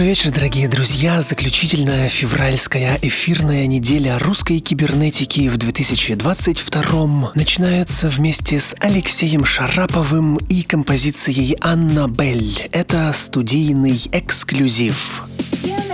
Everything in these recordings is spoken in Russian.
Добрый вечер, дорогие друзья. Заключительная февральская эфирная неделя русской кибернетики в 2022 начинается вместе с Алексеем Шараповым и композицией «Анна Белль». Это студийный эксклюзив. чуть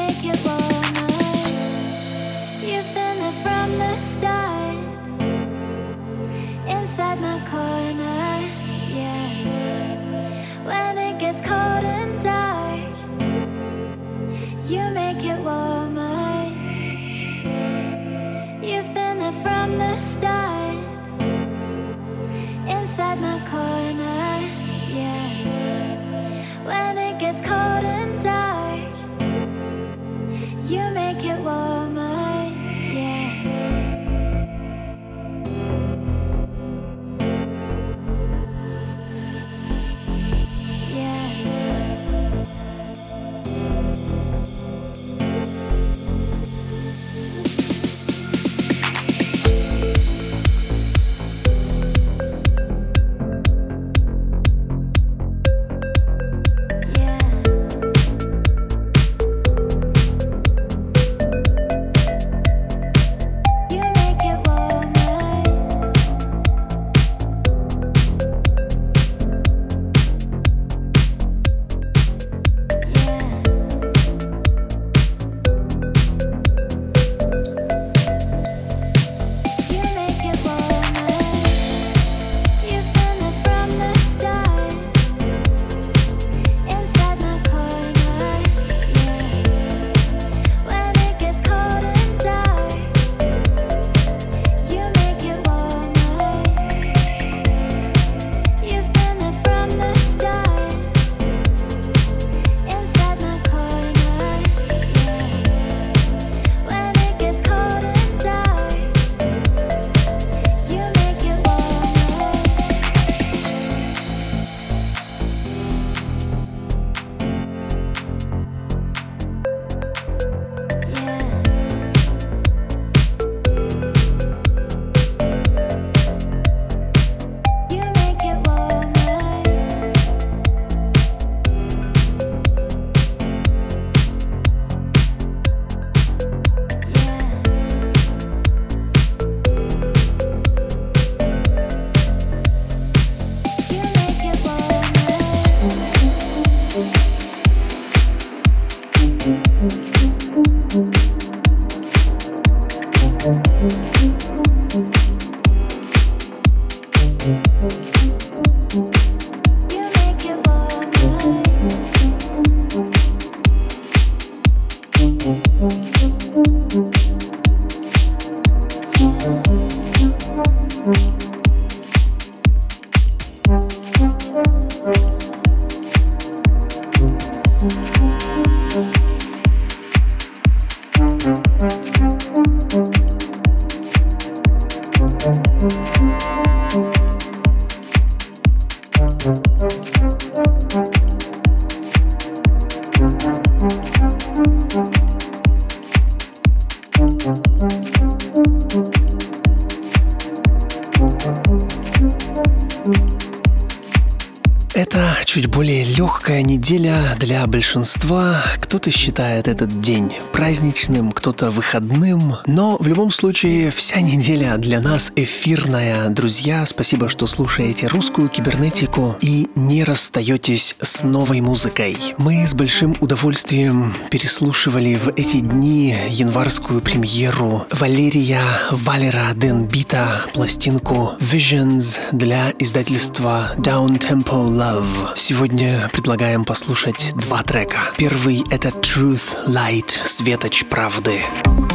Неделя для большинства. Кто-то считает этот день праздничным, кто-то выходным. Но в любом случае вся неделя для нас эфирная. Друзья, спасибо, что слушаете русскую кибернетику и не расстаетесь с новой музыкой. Мы с большим удовольствием переслушивали в эти дни январскую премьеру Валерия Валера Денбита пластинку Visions для издательства Down Tempo Love. Сегодня предлагаем послушать два трека. Первый — это Truth Light, светоч правды. Friday.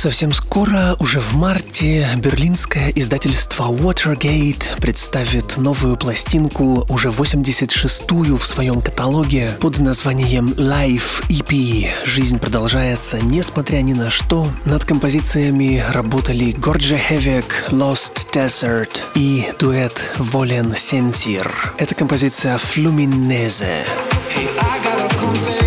Совсем скоро, уже в марте, берлинское издательство Watergate представит новую пластинку, уже 86-ю в своем каталоге под названием Life EP. Жизнь продолжается, несмотря ни на что. Над композициями работали Горджа Хевек, Lost Desert и дуэт Волен Сентир. Это композиция Fluminese. Hey,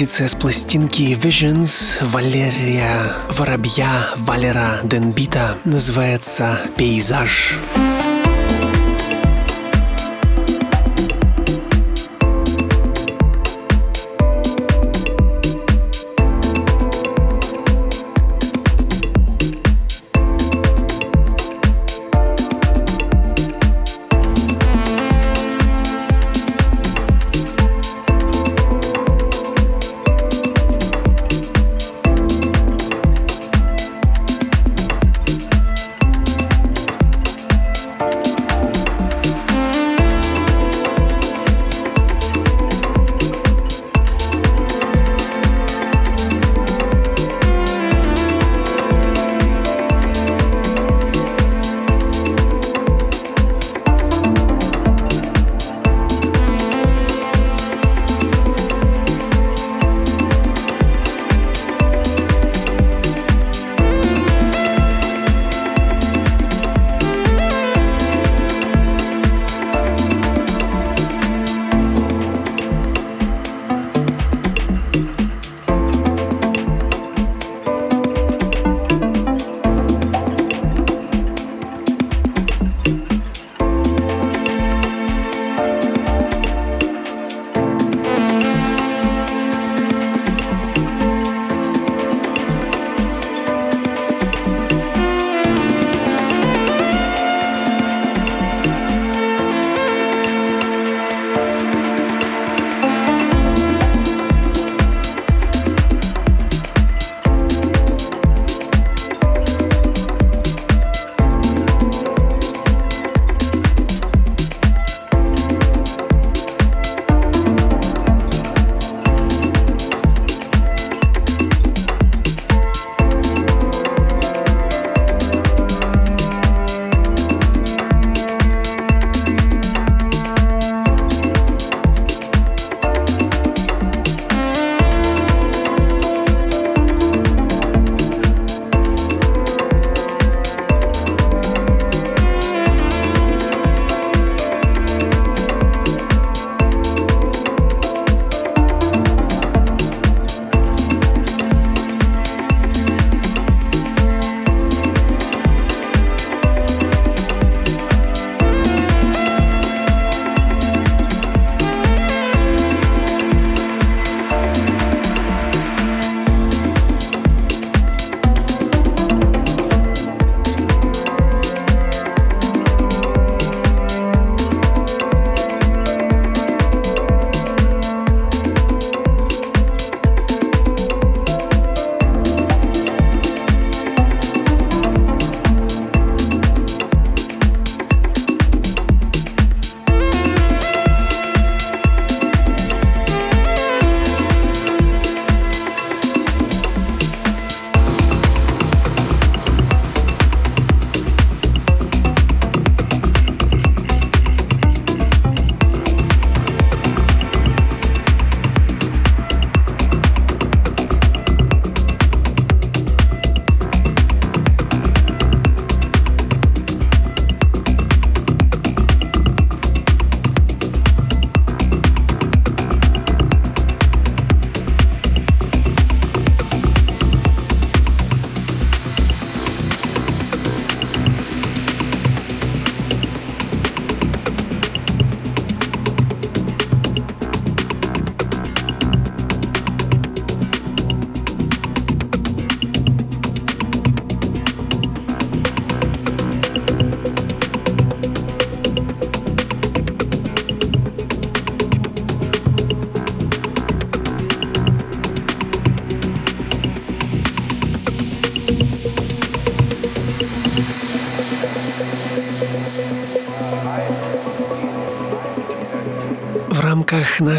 композиция с пластинки Visions Валерия Воробья Валера Денбита называется «Пейзаж». Пейзаж.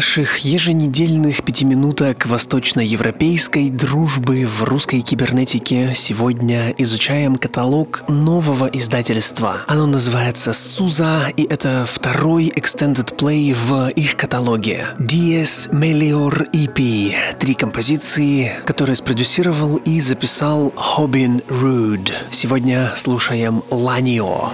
Наших еженедельных пятиминуток восточноевропейской дружбы в русской кибернетике сегодня изучаем каталог нового издательства. Оно называется «Суза», и это второй extended play в их каталоге. Dies Melior EP. Три композиции, которые спродюсировал и записал Хобин Руд. Сегодня слушаем «Ланио».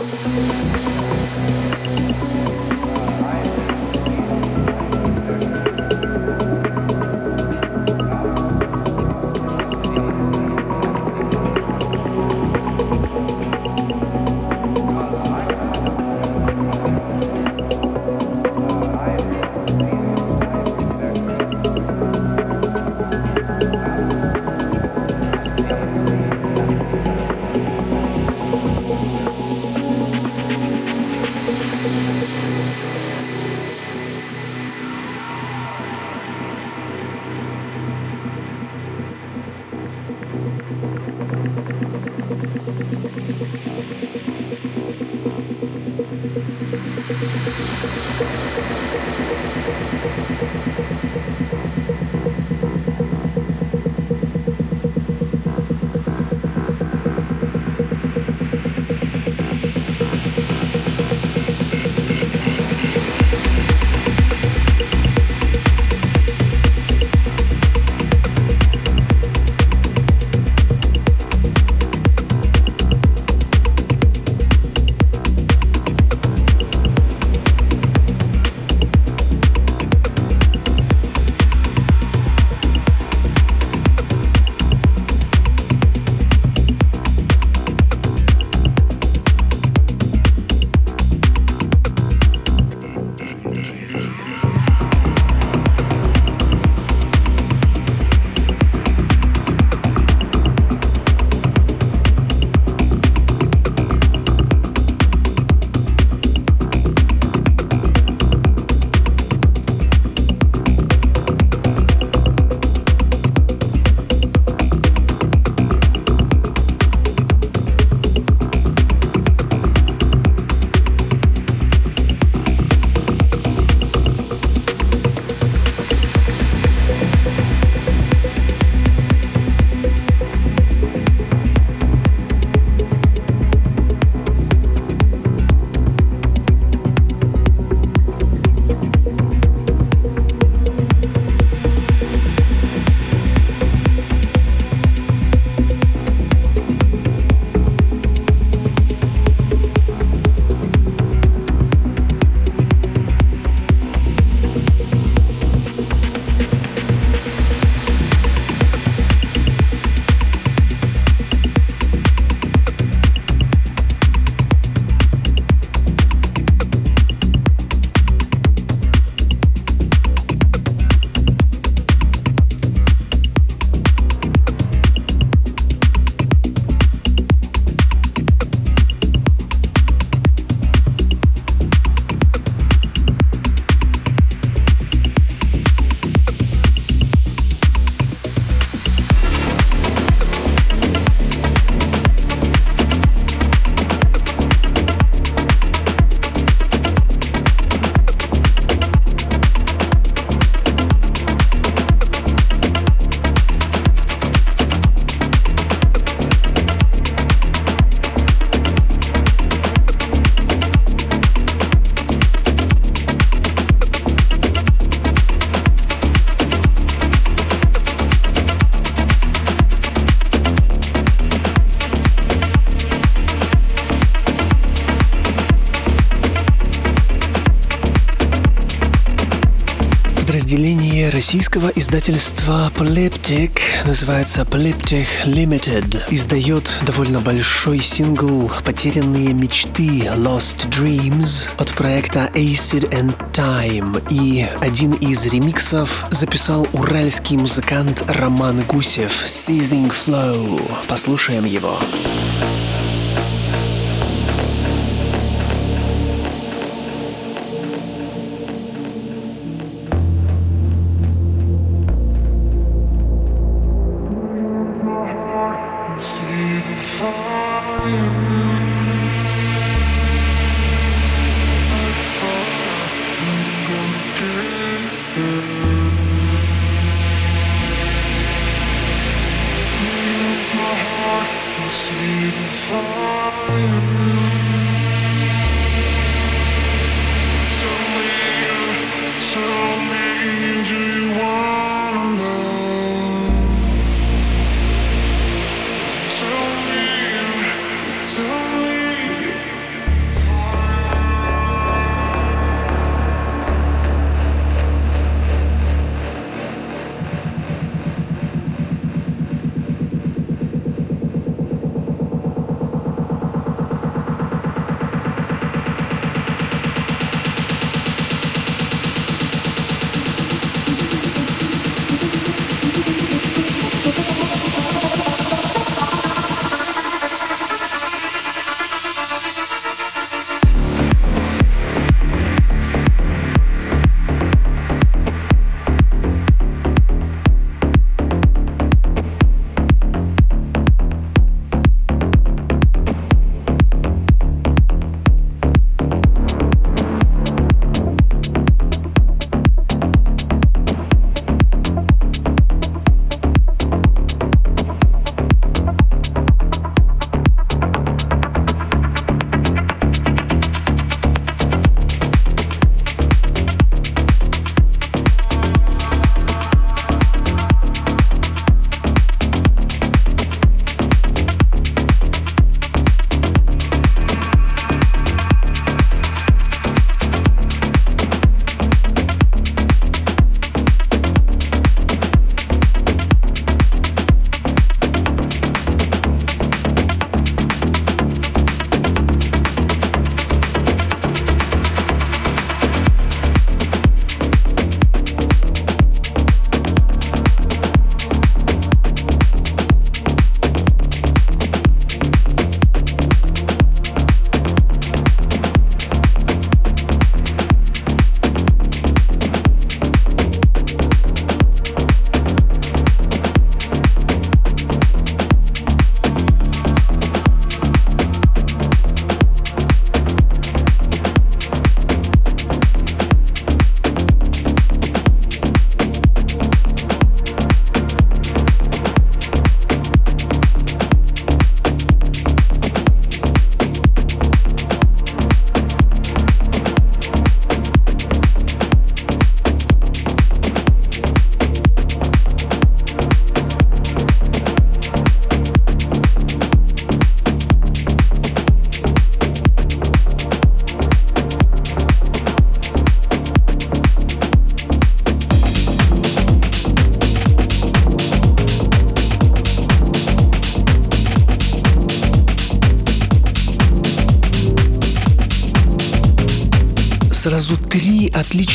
Российского издательства Polyptych, называется Polyptych Limited. Издает довольно большой сингл «Потерянные мечты» Lost Dreams от проекта Acid and Time. И один из ремиксов записал уральский музыкант Роман Гусев «Seizing Flow». Послушаем его. Его.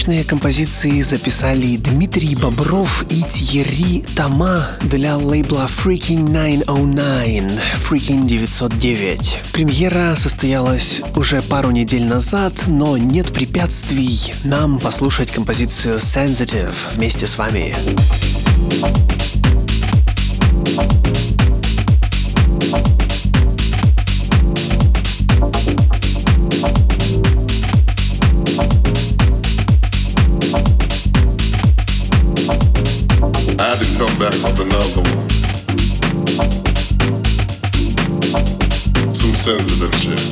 Отличные композиции записали Дмитрий Бобров и Тьерри Тома для лейбла Freaking 909, Freaking 909. Премьера состоялась уже пару недель назад, но нет препятствий нам послушать композицию Sensitive вместе с вами. Sensitive shit.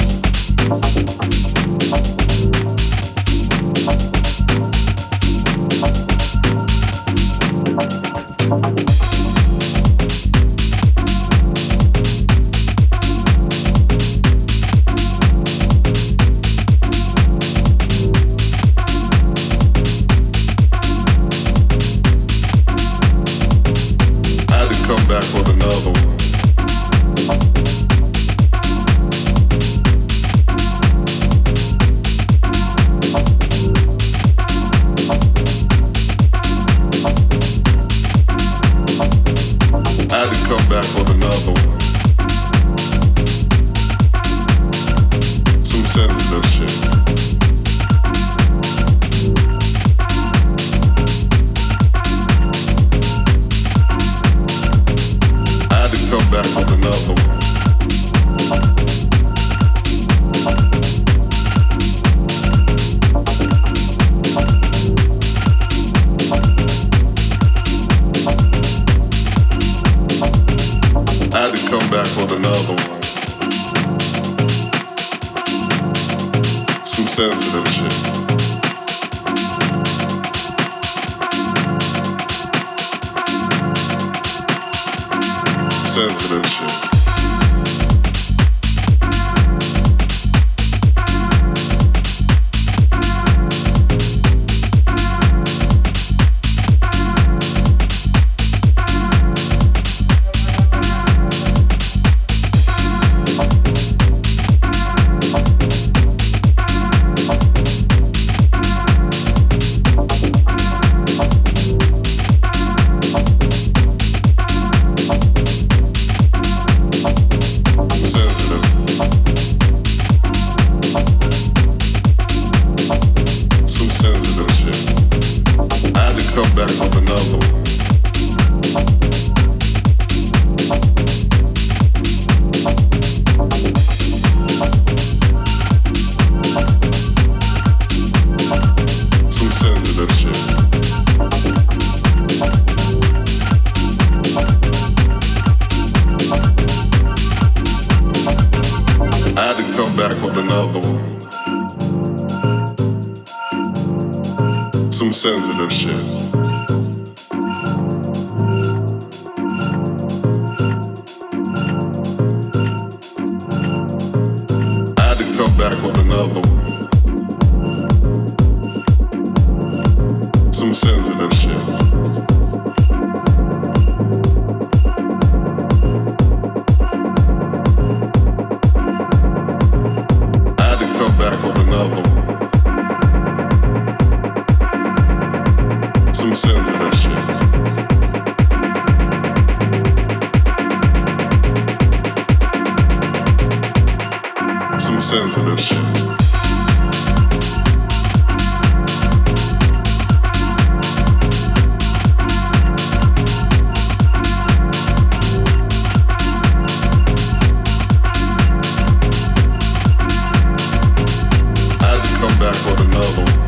back for the novel.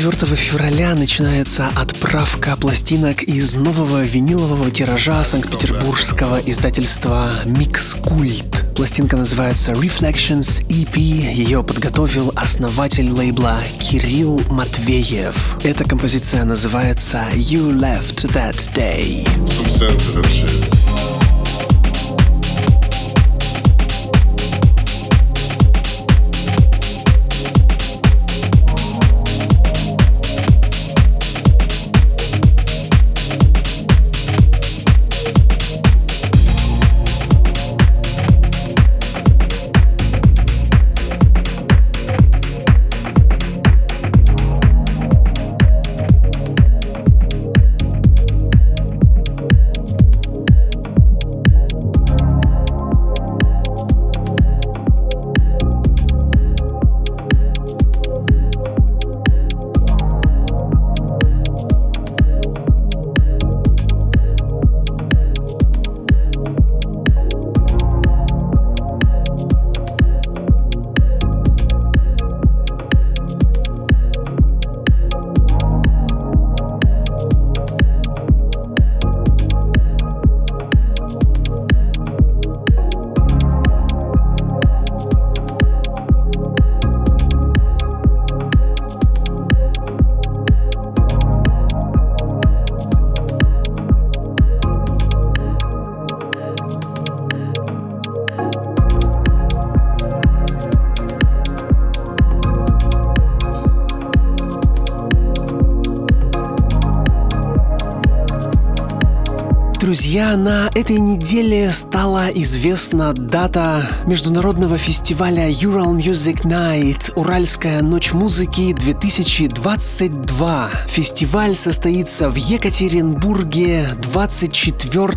24 февраля начинается отправка пластинок из нового винилового тиража санкт-петербургского издательства Mix Cult. Пластинка называется Reflections EP. Ее подготовил основатель лейбла Кирилл Матвеев. Эта композиция называется You Left That Day. Some. Друзья, на этой неделе стала известна дата международного фестиваля Ural Music Night Уральская ночь музыки 2022. Фестиваль состоится в Екатеринбурге 24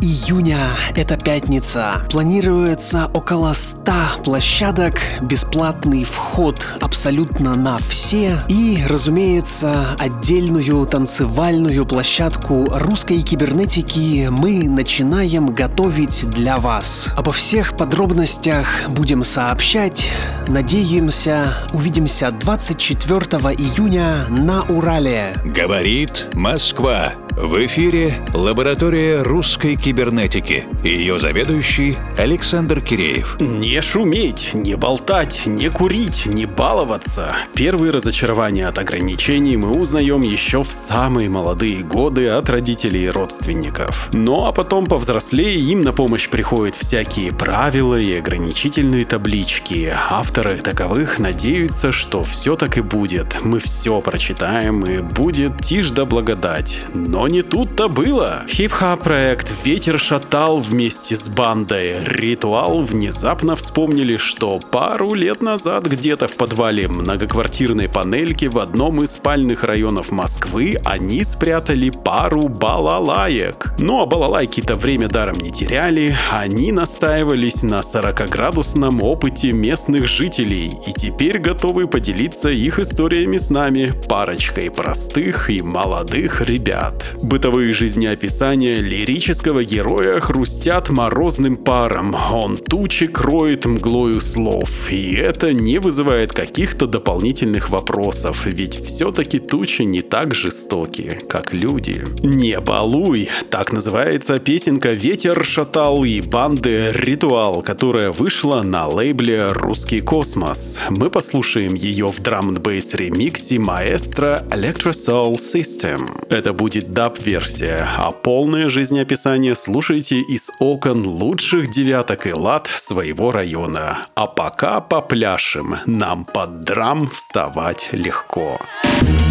июня. Это пятница. Планируется около 100 площадок, бесплатный вход абсолютно на все и, разумеется, отдельную танцевальную площадку русской кибернетики мы начинаем готовить для вас. Обо всех подробностях будем сообщать. Надеемся, увидимся 24 июня на Урале. Говорит Москва. В эфире лаборатория русской кибернетики. Ее заведующий Александр Киреев. Не шуметь, не болтать, не курить, не баловаться. Первые разочарования от ограничений мы узнаем еще в самые молодые годы от родителей и родственников. Ну а потом повзрослее им на помощь приходят всякие правила и ограничительные таблички. Авторы таковых надеются, что все так и будет. Мы все прочитаем и будет тишь да благодать. Но не тут-то было. Хип-хоп проект «Ветер шатал» вместе с бандой «Ритуал» внезапно вспомнили, что пару лет назад где-то в подвале многоквартирной панельки в одном из спальных районов Москвы они спрятали пару балалаек. Ну а балалайки-то время даром не теряли, они настаивались на 40-градусном опыте местных жителей и теперь готовы поделиться их историями с нами, парочкой простых и молодых ребят. Бытовые жизнеописания лирического героя хрустят морозным паром. Он тучи кроет мглою слов. И это не вызывает каких-то дополнительных вопросов, ведь все-таки тучи не так жестоки, как люди. Не балуй, так называется песенка «Ветер шатал» и банды «Ритуал», которая вышла на лейбле «Русский космос». Мы послушаем ее в драм н ремиксе маэстро Electro Soul System. Это будет да даб-версия, а полное жизнеописание слушайте из окон лучших девяток и лад своего района. А пока попляшем, нам под драм вставать легко. городе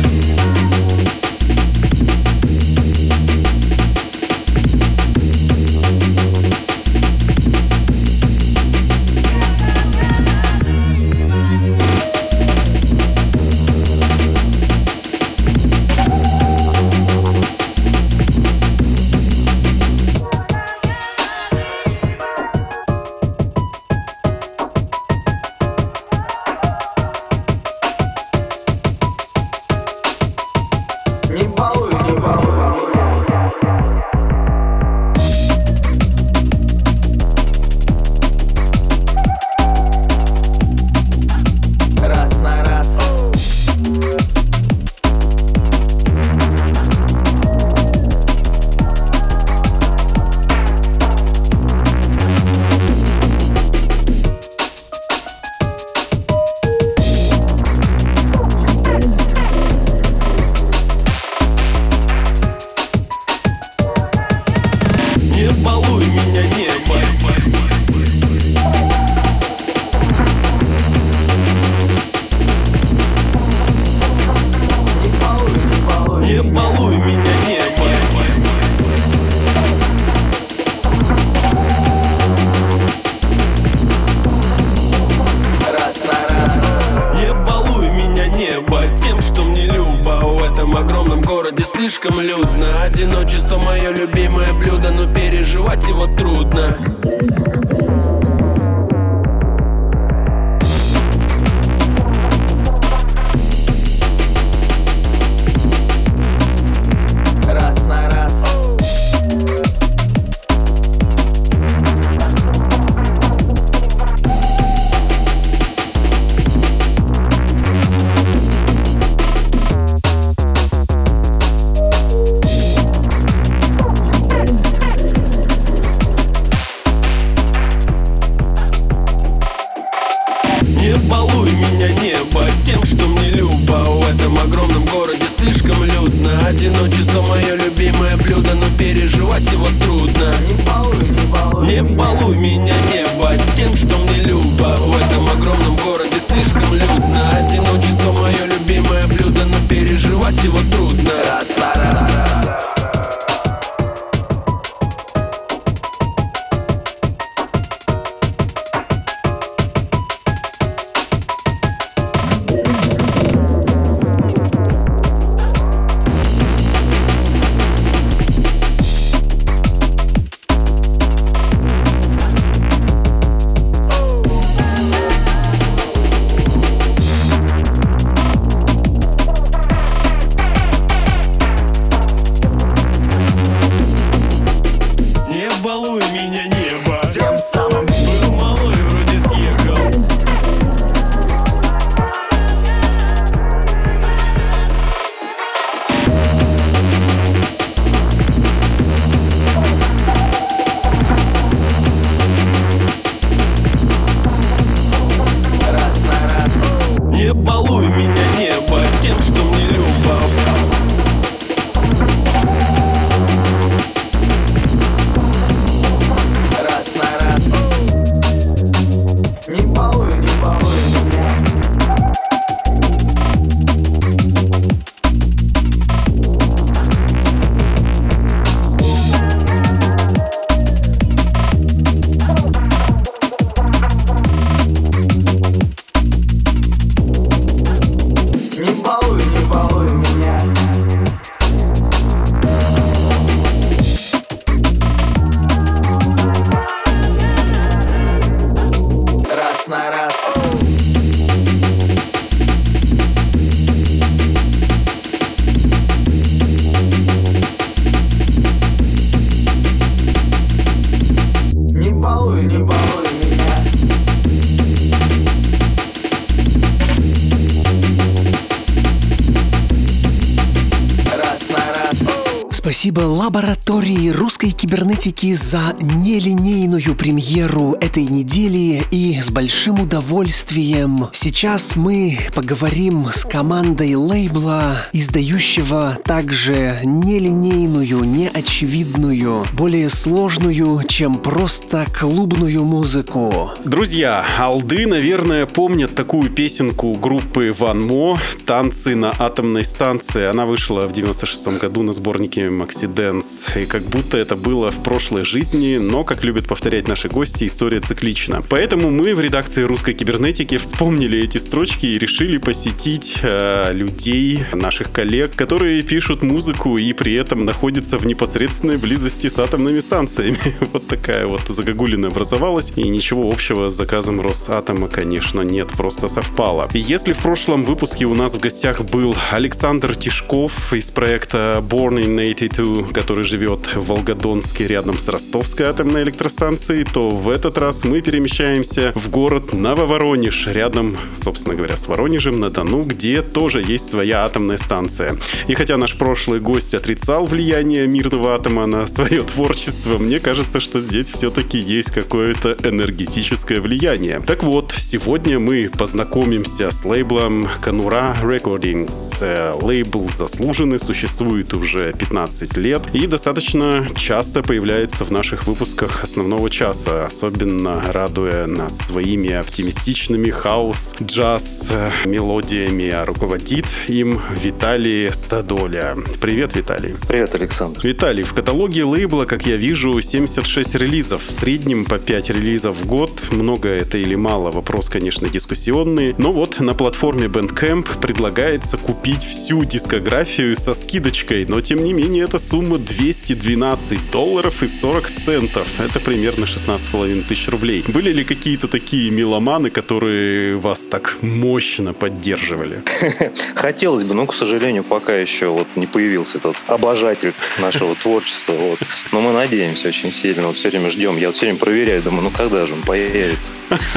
Спасибо лаборатории русской кибернетики за нелинейную премьеру этой недели и с большим удовольствием сейчас мы поговорим с командой лейбла, издающего также нелинейную, неочевидную, более сложную, чем просто клубную музыку. Друзья, алды, наверное, помнят такую песенку группы Ван Мо «Танцы на атомной станции». Она вышла в 96 году на сборнике Макс Dance. И как будто это было в прошлой жизни, но, как любят повторять наши гости, история циклична. Поэтому мы в редакции русской кибернетики вспомнили эти строчки и решили посетить э, людей, наших коллег, которые пишут музыку и при этом находятся в непосредственной близости с атомными станциями. вот такая вот загогулина образовалась. И ничего общего с заказом Росатома, конечно, нет, просто совпало. Если в прошлом выпуске у нас в гостях был Александр Тишков из проекта Born in 82 который живет в Волгодонске рядом с Ростовской атомной электростанцией, то в этот раз мы перемещаемся в город Нововоронеж, рядом, собственно говоря, с Воронежем на Дону, где тоже есть своя атомная станция. И хотя наш прошлый гость отрицал влияние мирного атома на свое творчество, мне кажется, что здесь все-таки есть какое-то энергетическое влияние. Так вот, сегодня мы познакомимся с лейблом Канура Recordings. Э, лейбл заслуженный, существует уже 15 15 лет и достаточно часто появляется в наших выпусках основного часа, особенно радуя нас своими оптимистичными хаос, джаз, мелодиями, а руководит им Виталий Стадоля. Привет, Виталий. Привет, Александр. Виталий, в каталоге лейбла, как я вижу, 76 релизов. В среднем по 5 релизов в год. Много это или мало? Вопрос, конечно, дискуссионный. Но вот на платформе Bandcamp предлагается купить всю дискографию со скидочкой. Но, тем не менее, эта сумма 212 долларов и 40 центов. Это примерно 16,5 тысяч рублей. Были ли какие-то такие меломаны, которые вас так мощно поддерживали? Хотелось бы, но, к сожалению, пока еще вот не появился тот обожатель нашего творчества. Вот. Но мы надеемся очень сильно. Вот все время ждем. Я вот все время проверяю, думаю, ну когда же он появится?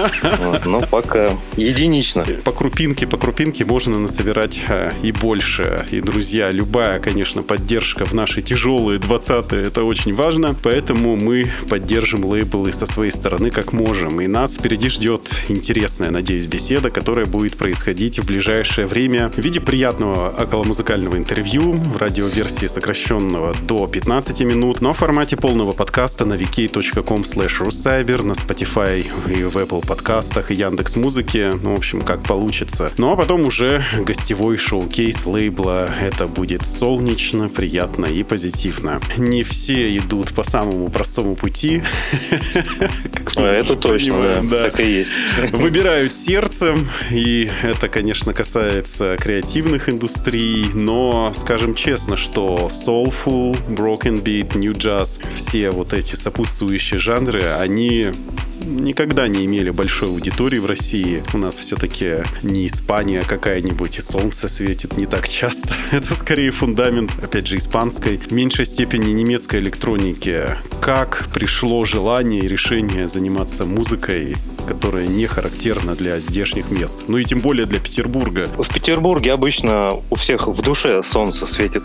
Вот. Но пока единично. По крупинке, по крупинке можно насобирать а, и больше. И, друзья, любая, конечно, поддержка в наши тяжелые 20-е, это очень важно. Поэтому мы поддержим лейблы со своей стороны как можем. И нас впереди ждет интересная, надеюсь, беседа, которая будет происходить в ближайшее время в виде приятного околомузыкального интервью в радиоверсии сокращенного до 15 минут, но в формате полного подкаста на vk.com slash на Spotify и в Apple подкастах и Яндекс Музыке, ну, в общем, как получится. Ну, а потом уже гостевой шоу-кейс лейбла. Это будет солнечно, приятно и позитивно. Не все идут по самому простому пути. Это точно, да. Так и есть. Выбирают сердцем, и это, конечно, касается креативных индустрий, но скажем честно, что soulful, broken beat, new jazz, все вот эти сопутствующие жанры, они никогда не имели большой аудитории в России. У нас все-таки не Испания какая-нибудь, и солнце светит не так часто. Это скорее фундамент, опять же, испанской, в меньшей степени немецкой электроники. Как пришло желание и решение заниматься музыкой которая не характерна для здешних мест. Ну и тем более для Петербурга. В Петербурге обычно у всех в душе солнце светит.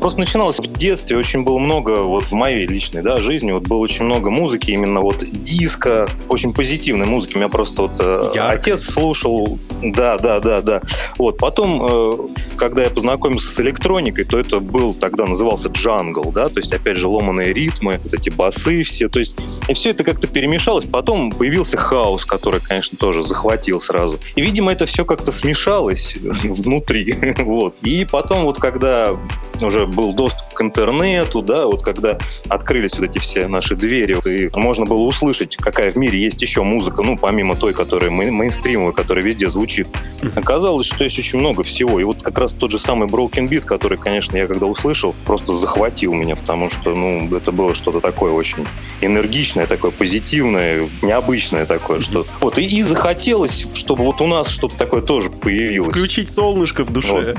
Просто начиналось в детстве, очень было много, вот в моей личной да, жизни, вот было очень много музыки, именно вот диска, очень позитивной музыки. У меня просто вот э, отец слушал, да, да, да, да. Вот, потом, э, когда я познакомился с электроникой, то это был, тогда назывался джангл, да, то есть, опять же, ломаные ритмы, вот эти басы все, то есть, и все это как-то перемешалось. Потом появился хаос, который, конечно, тоже захватил сразу. И, видимо, это все как-то смешалось внутри. вот. И потом вот когда уже был доступ к интернету, да, вот когда открылись вот эти все наши двери, и можно было услышать, какая в мире есть еще музыка, ну, помимо той, которая мей- мейнстримовая, которая везде звучит. Оказалось, что есть очень много всего. И вот как раз тот же самый Broken Beat, который, конечно, я когда услышал, просто захватил меня, потому что, ну, это было что-то такое очень энергичное, такое позитивное, необычное такое, что... Вот, и, и захотелось, чтобы вот у нас что-то такое тоже появилось. Включить солнышко в душе.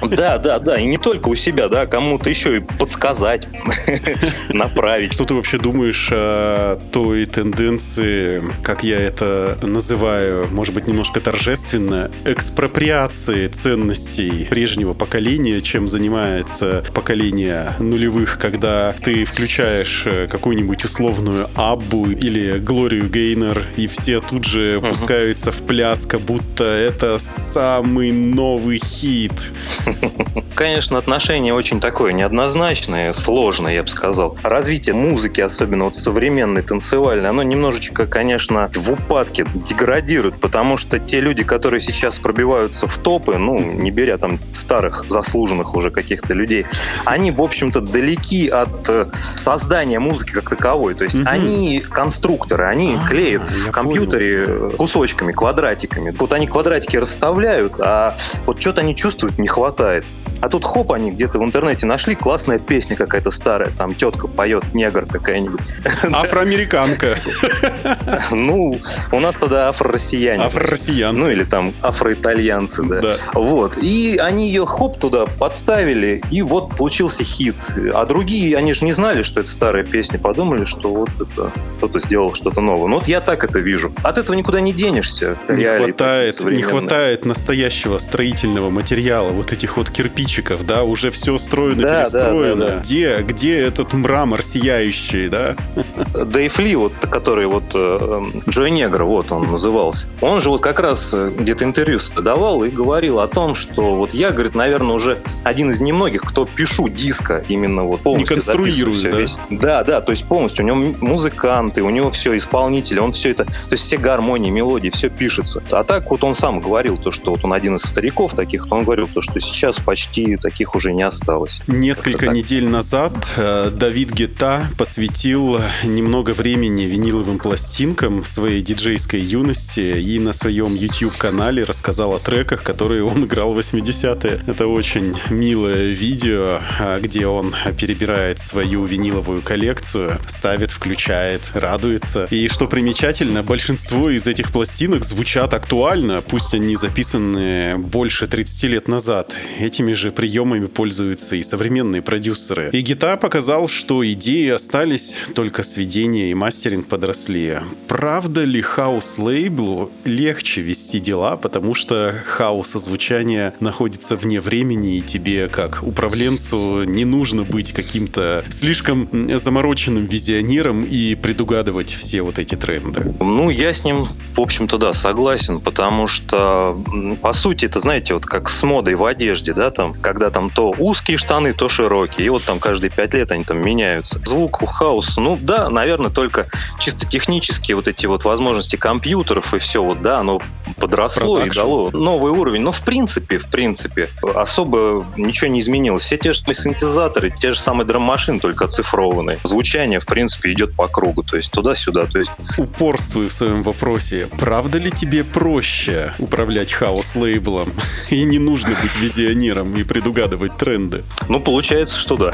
Вот. Да, да, да. И не только у себя, да, кому-то еще и подсказать, направить. Что ты вообще думаешь о той тенденции, как я это называю, может быть, немножко торжественно, экспроприации ценностей прежнего поколения, чем занимается поколение нулевых, когда ты включаешь э, какую-нибудь условную Аббу или Глорию Гейнер, и все тут же uh-huh. пускаются в пляс, как будто это самый новый хит. Конечно, отношение очень такое неоднозначное, сложное, я бы сказал. Развитие музыки, особенно вот современной, танцевальной, оно немножечко, конечно, в упадке деградирует, потому что те люди, которые сейчас пробиваются в топы, ну, не беря там старых, заслуженных уже каких-то людей, они, в общем-то, далеки от э, создания музыки как таковой. То есть mm-hmm. они конструкторы, они а, клеят в компьютере понял. кусочками, квадратиками. Вот они квадратики расставляют, а вот что-то они чувствуют не хватает. А тут хоп, они где-то в интернете нашли, классная песня какая-то старая, там тетка поет, негр какая-нибудь. Афроамериканка. Ну, у нас тогда афро-россияне. Афро-россиян. Ну, или там афро-итальянцы, да. да. Вот. И они ее хоп туда подставили, и вот получился хит. А другие, они же не знали, что это старая песня, подумали, что вот это кто-то сделал что-то новое. Ну, вот я так это вижу. От этого никуда не денешься. Не хватает, не хватает настоящего строительного материала, вот этих вот кирпичей мальчиков, да, уже все строено, да, перестроено. Да, да, да. Где, где этот мрамор сияющий, да? Дэйв Ли, вот, который вот э, Джой Негр, вот он назывался, он же вот как раз э, где-то интервью давал и говорил о том, что вот я, говорит, наверное, уже один из немногих, кто пишу диска именно вот полностью. Не конструирую, да? Весь. Да, да, то есть полностью. У него музыканты, у него все исполнители, он все это, то есть все гармонии, мелодии, все пишется. А так вот он сам говорил то, что вот он один из стариков таких, он говорил то, что сейчас почти таких уже не осталось. Несколько недель назад э, Давид Гетта посвятил немного времени виниловым пластинкам своей диджейской юности и на своем YouTube-канале рассказал о треках, которые он играл в 80-е. Это очень милое видео, а, где он перебирает свою виниловую коллекцию, ставит, включает, радуется. И что примечательно, большинство из этих пластинок звучат актуально, пусть они записаны больше 30 лет назад. Этими же приемами пользуются и современные продюсеры. И Гита показал, что идеи остались, только сведения и мастеринг подросли. Правда ли хаус-лейблу легче вести дела, потому что хаос звучания находится вне времени, и тебе, как управленцу, не нужно быть каким-то слишком замороченным визионером и предугадывать все вот эти тренды. Ну, я с ним, в общем-то, да, согласен, потому что, по сути, это, знаете, вот как с модой в одежде, да, там, когда там то узкие штаны, то широкие, и вот там каждые пять лет они там меняются. Звук у хаоса, ну, да, наверное, только чисто технические вот эти вот возможности компьютеров и все, вот, да, оно подросло Production. и дало новый уровень. Но в принципе, в принципе, особо ничего не изменилось. Все те же синтезаторы, те же самые драм-машины, только оцифрованные. Звучание, в принципе, идет по кругу, то есть туда-сюда. То есть... Упорствую в своем вопросе. Правда ли тебе проще управлять хаос-лейблом? И не нужно быть визионером и предугадывать тренды? Ну, получается, что да.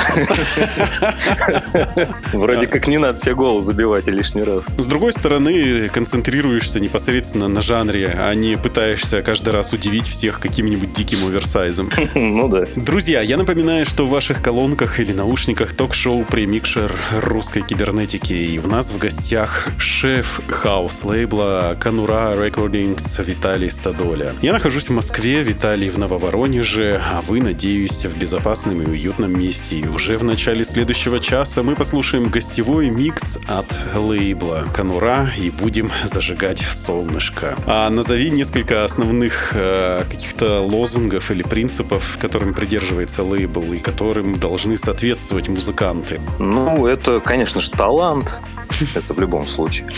Вроде как не надо себе голову забивать лишний раз. С другой стороны, концентрируешься непосредственно на жанре, а не пытаешься каждый раз удивить всех каким-нибудь диким оверсайзом. Ну да. Друзья, я напоминаю, что в ваших колонках или наушниках ток-шоу премикшер русской кибернетики. И у нас в гостях шеф хаус-лейбла Канура Recordings Виталий Стадоля. Я нахожусь в Москве, Виталий в Нововоронеже, а вы, надеюсь, в безопасном и уютном месте. И уже в начале следующего часа мы послушаем гостевой микс от лейбла Канура и будем зажигать солнышко. А назови несколько основных э, каких-то лозунгов или принципов, которым придерживается лейбл и которым должны соответствовать музыканты. Ну, это, конечно же, талант, это в любом случае.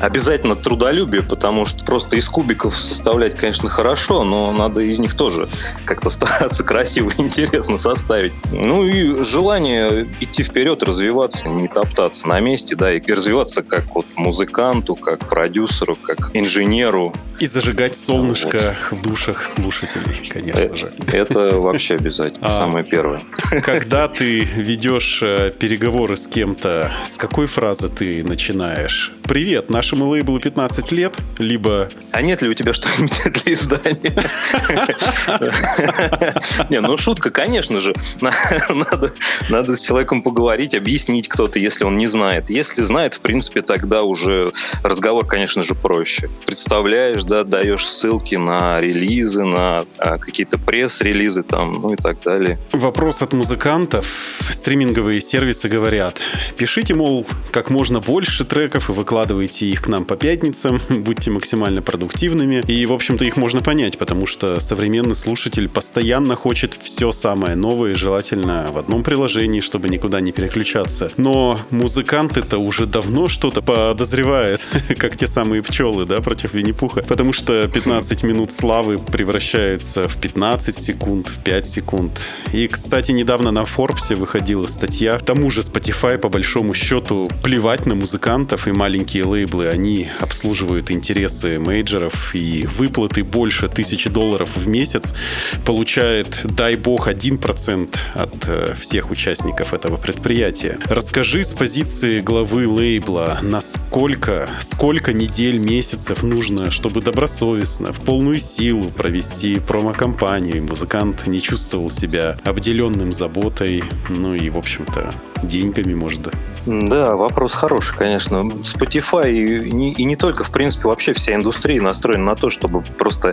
Обязательно трудолюбие, потому что просто из кубиков составлять, конечно, хорошо, но надо из них тоже как-то стараться красиво и интересно составить. Ну и желание идти вперед, развиваться, не топтаться на месте, да, и развиваться как вот музыканту, как продюсеру, как инженеру. И зажигать солнышко вот. в душах слушателей, конечно это, же. Это вообще обязательно, а, самое первое. Когда ты ведешь э, переговоры с кем-то, с какой фразы ты начинаешь? Привет, нашему лейблу 15 лет, либо... А нет ли у тебя что-нибудь для издания? Не, ну шутка, конечно же. Надо, с человеком поговорить, объяснить кто-то, если он не знает. Если знает, в принципе, тогда уже разговор, конечно же, проще. Представляешь, да, даешь ссылки на релизы, на а, какие-то пресс-релизы там, ну и так далее. Вопрос от музыкантов. Стриминговые сервисы говорят, пишите, мол, как можно больше треков и выкладывайте их к нам по пятницам, будьте максимально продуктивными. И, в общем-то, их можно понять, потому что современный слушатель постоянно хочет все самое новое, желательно в одном приложении, чтобы никуда не переключаться. Но музыканты-то уже давно что-то подозревают, как те самые пчелы, да, против Винни-Пуха. Потому что 15 минут славы превращаются в 15 секунд, в 5 секунд. И, кстати, недавно на Форбсе выходила статья. Тому же Spotify, по большому счету, плевать на музыкантов и маленькие лейблы. Они обслуживают интересы мейджеров и выплаты больше тысячи долларов в месяц получает, дай бог, 1% от э, всех участников этого предприятия. Расскажи с позиции главы лейбла, насколько, сколько недель, месяцев нужно, чтобы добросовестно, в полную силу провести промо-компанию, музыкант не чувствовал себя обделенным заботой, ну и, в общем-то, деньгами, может, Да, вопрос хороший, конечно. Spotify и не, и не только, в принципе, вообще вся индустрия настроена на то, чтобы просто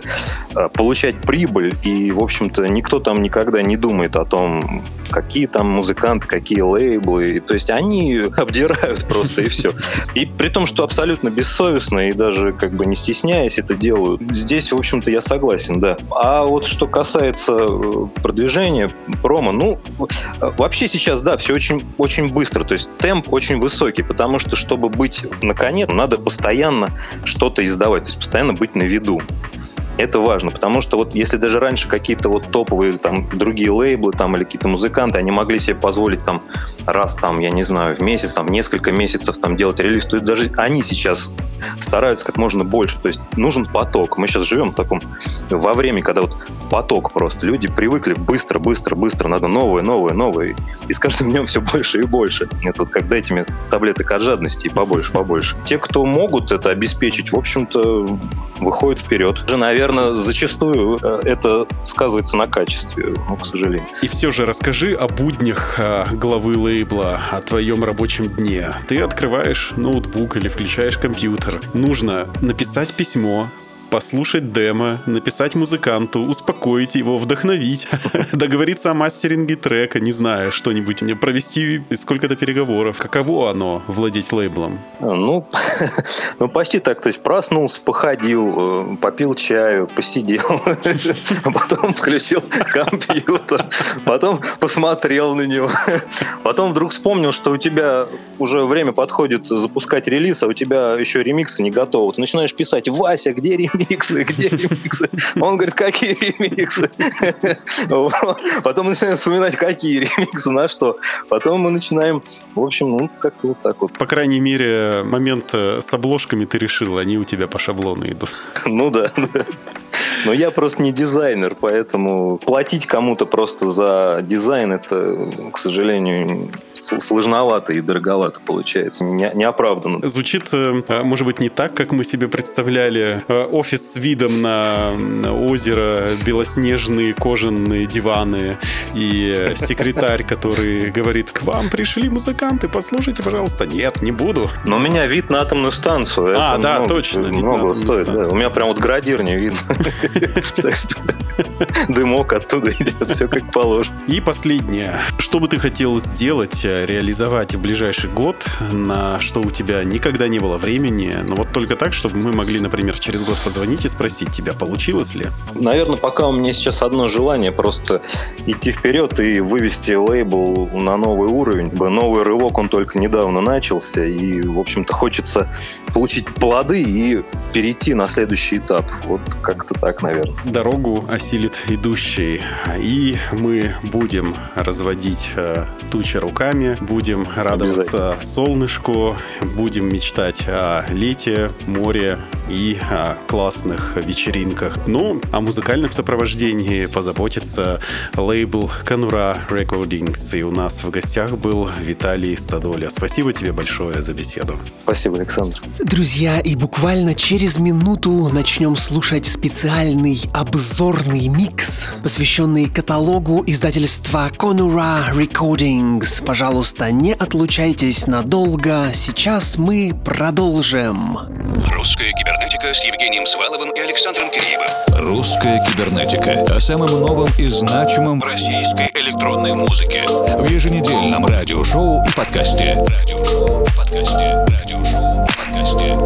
э, получать прибыль, и, в общем-то, никто там никогда не думает о том, какие там музыканты, какие лейблы. То есть они обдирают просто и все. И при том, что абсолютно бессовестно и даже как бы не стесняясь это делают. Здесь, в общем-то, я согласен, да. А вот что касается э, продвижения, промо, ну, вообще сейчас, да, все очень, очень быстро. То есть темп очень высокий, потому что, чтобы быть на коне, надо постоянно что-то издавать, то есть постоянно быть на виду. Это важно, потому что вот если даже раньше какие-то вот топовые там другие лейблы там или какие-то музыканты, они могли себе позволить там раз там, я не знаю, в месяц, там несколько месяцев там делать релиз, то даже они сейчас стараются как можно больше, то есть нужен поток. Мы сейчас живем в таком, во время, когда вот поток просто, люди привыкли быстро, быстро, быстро, надо новое, новое, новое, и с каждым днем все больше и больше. Это вот дайте мне таблеток от жадности и побольше, побольше. Те, кто могут это обеспечить, в общем-то, выходят вперед. Же, наверное, зачастую э, это сказывается на качестве, ну, к сожалению. И все же расскажи о буднях э, главы лейбла, о твоем рабочем дне. Ты открываешь ноутбук или включаешь компьютер. Нужно написать письмо, послушать демо, написать музыканту, успокоить его, вдохновить, договориться о мастеринге трека, не знаю, что-нибудь, провести сколько-то переговоров. Каково оно владеть лейблом? Ну, ну, почти так. То есть проснулся, походил, э, попил чаю, посидел, потом включил компьютер, потом посмотрел на него, потом вдруг вспомнил, что у тебя уже время подходит запускать релиз, а у тебя еще ремиксы не готовы. Ты начинаешь писать, Вася, где ремикс? Ремиксы, где ремиксы? Он говорит, какие ремиксы? Потом мы начинаем вспоминать, какие ремиксы, на что. Потом мы начинаем, в общем, ну, как-то вот так вот. По крайней мере, момент э, с обложками ты решил, они у тебя по шаблону идут. Ну да, да. Но я просто не дизайнер, поэтому платить кому-то просто за дизайн, это, к сожалению, сложновато и дороговато получается, не, неоправданно. Звучит, э, может быть, не так, как мы себе представляли. Э, офис с видом на озеро, белоснежные кожаные диваны и секретарь, который говорит, к вам пришли музыканты, послушайте, пожалуйста. Нет, не буду. Но у меня вид на атомную станцию. А, да, много, точно. Много стоит, да. У меня прям вот градир не видно. Так что дымок оттуда идет, все как положено. И последнее. Что бы ты хотел сделать, э, реализовать в ближайший год, на что у тебя никогда не было времени, но вот только так, чтобы мы могли, например, через год позвонить и спросить тебя, получилось ли? Наверное, пока у меня сейчас одно желание просто идти вперед и вывести лейбл на новый уровень. Новый рывок, он только недавно начался, и, в общем-то, хочется получить плоды и перейти на следующий этап. Вот как-то так, наверное. Дорогу осилит идущий. И мы будем разводить э, тучи руками, будем радоваться солнышку, будем мечтать о лете, море и о классных вечеринках. Ну, о музыкальном сопровождении позаботится лейбл Конура Recordings. И у нас в гостях был Виталий Стадоля. Спасибо тебе большое за беседу. Спасибо, Александр. Друзья, и буквально через минуту начнем слушать специальный обзорный микс, посвященный каталогу издательства Conura Recordings. Пожалуйста, не отлучайтесь надолго. Сейчас мы продолжим. Русская кибернетика с Евгением Сваловым и Александром Киреевым. Русская кибернетика. О самом новом и значимом в российской электронной музыке. В еженедельном радиошоу и подкасте. Радиошоу и подкасте. Радиошоу и подкасте.